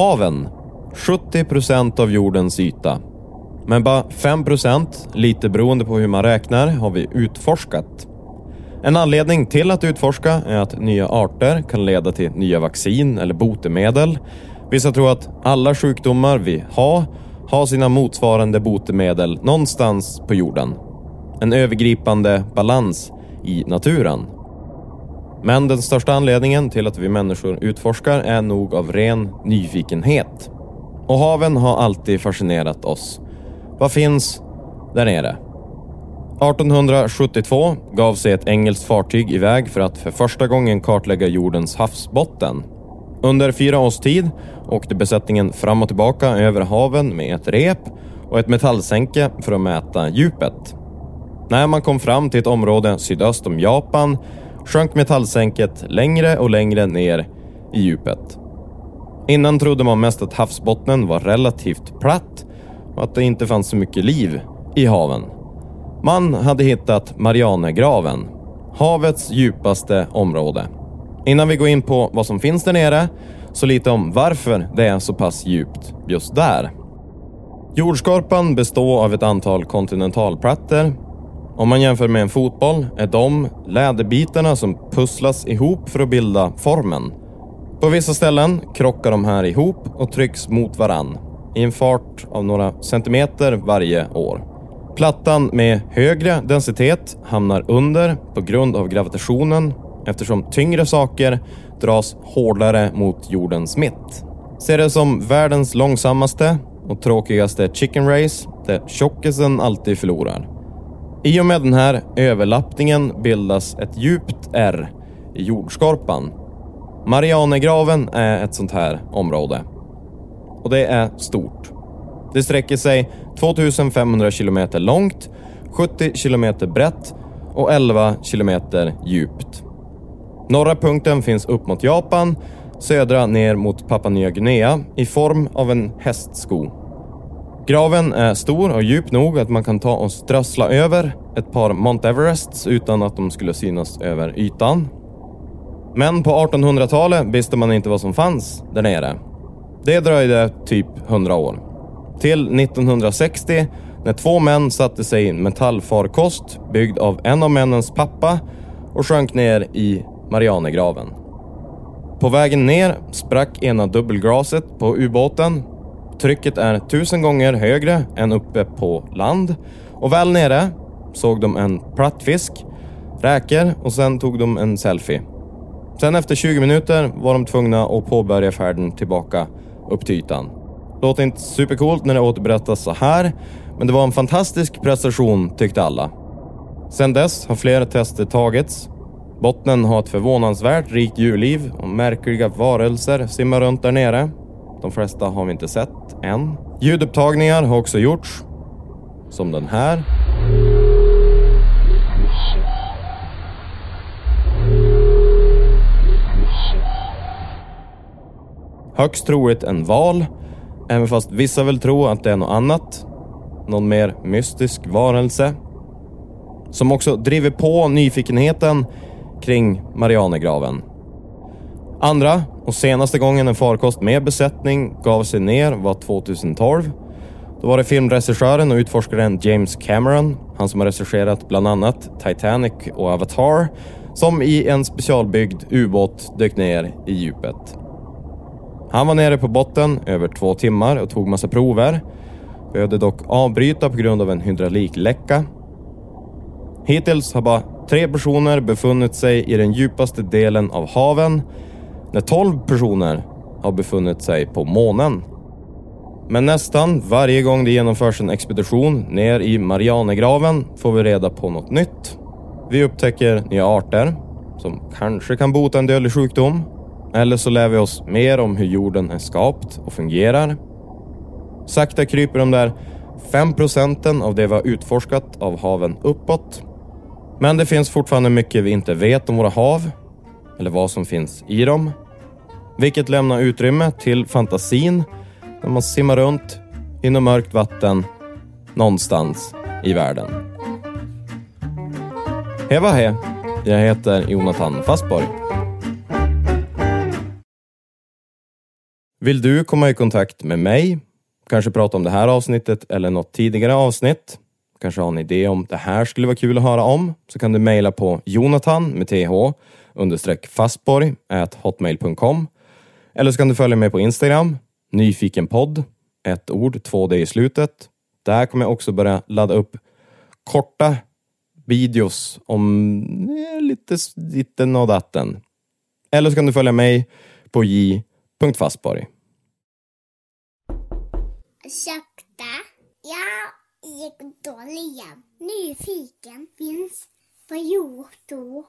Haven. 70 procent av jordens yta. Men bara 5 procent, lite beroende på hur man räknar, har vi utforskat. En anledning till att utforska är att nya arter kan leda till nya vaccin eller botemedel. Vissa tror att alla sjukdomar vi har, har sina motsvarande botemedel någonstans på jorden. En övergripande balans i naturen. Men den största anledningen till att vi människor utforskar är nog av ren nyfikenhet. Och haven har alltid fascinerat oss. Vad finns där nere? 1872 gav sig ett engelskt fartyg iväg för att för första gången kartlägga jordens havsbotten. Under fyra års tid åkte besättningen fram och tillbaka över haven med ett rep och ett metallsänke för att mäta djupet. När man kom fram till ett område sydöst om Japan sjönk metallsänket längre och längre ner i djupet. Innan trodde man mest att havsbottnen var relativt platt och att det inte fanns så mycket liv i haven. Man hade hittat Marianergraven, havets djupaste område. Innan vi går in på vad som finns där nere, så lite om varför det är så pass djupt just där. Jordskorpan består av ett antal kontinentalplattor om man jämför med en fotboll är de läderbitarna som pusslas ihop för att bilda formen. På vissa ställen krockar de här ihop och trycks mot varann i en fart av några centimeter varje år. Plattan med högre densitet hamnar under på grund av gravitationen eftersom tyngre saker dras hårdare mot jordens mitt. Ser det som världens långsammaste och tråkigaste chicken race där tjockisen alltid förlorar. I och med den här överlappningen bildas ett djupt R i jordskorpan. Marianergraven är ett sånt här område. Och det är stort. Det sträcker sig 2500 kilometer långt, 70 kilometer brett och 11 kilometer djupt. Norra punkten finns upp mot Japan, södra ner mot Papua Nya Guinea i form av en hästsko. Graven är stor och djup nog att man kan ta och strössla över ett par Mount Everests utan att de skulle synas över ytan. Men på 1800-talet visste man inte vad som fanns där nere. Det dröjde typ 100 år. Till 1960 när två män satte sig i en metallfarkost byggd av en av männens pappa och sjönk ner i Marianergraven. På vägen ner sprack ena dubbelglaset på ubåten Trycket är tusen gånger högre än uppe på land och väl nere såg de en plattfisk, räkor och sen tog de en selfie. Sen efter 20 minuter var de tvungna att påbörja färden tillbaka upp till ytan. Låter inte supercoolt när det återberättas så här, men det var en fantastisk prestation tyckte alla. Sen dess har flera tester tagits. Bottnen har ett förvånansvärt rikt djurliv och märkliga varelser simmar runt där nere. De flesta har vi inte sett än. Ljudupptagningar har också gjorts. Som den här. Högst troligt en val, även fast vissa vill tro att det är något annat. Någon mer mystisk varelse. Som också driver på nyfikenheten kring Marianergraven. Andra och senaste gången en farkost med besättning gav sig ner var 2012. Då var det filmregissören och utforskaren James Cameron, han som har regisserat bland annat Titanic och Avatar, som i en specialbyggd ubåt dök ner i djupet. Han var nere på botten över två timmar och tog massa prover. Behövde dock avbryta på grund av en hydraulikläcka. Hittills har bara tre personer befunnit sig i den djupaste delen av haven när 12 personer har befunnit sig på månen. Men nästan varje gång det genomförs en expedition ner i Marianergraven får vi reda på något nytt. Vi upptäcker nya arter som kanske kan bota en dödlig sjukdom. Eller så lär vi oss mer om hur jorden är skapt och fungerar. Sakta kryper de där 5 procenten av det vi har utforskat av haven uppåt. Men det finns fortfarande mycket vi inte vet om våra hav eller vad som finns i dem. Vilket lämnar utrymme till fantasin när man simmar runt inom mörkt vatten någonstans i världen. Heva he! Jag heter Jonathan Fastborg. Vill du komma i kontakt med mig? Kanske prata om det här avsnittet eller något tidigare avsnitt? Kanske har en idé om det här skulle vara kul att höra om? Så kan du mejla på jonathan med th understreck fastborg hotmail.com eller så kan du följa mig på Instagram, nyfikenpodd, ett ord, två D i slutet. Där kommer jag också börja ladda upp korta videos om eh, lite ditten och datten. Eller så kan du följa mig på j.fastborg. Ursäkta, jag gick dåligen. Nyfiken finns på Youtube.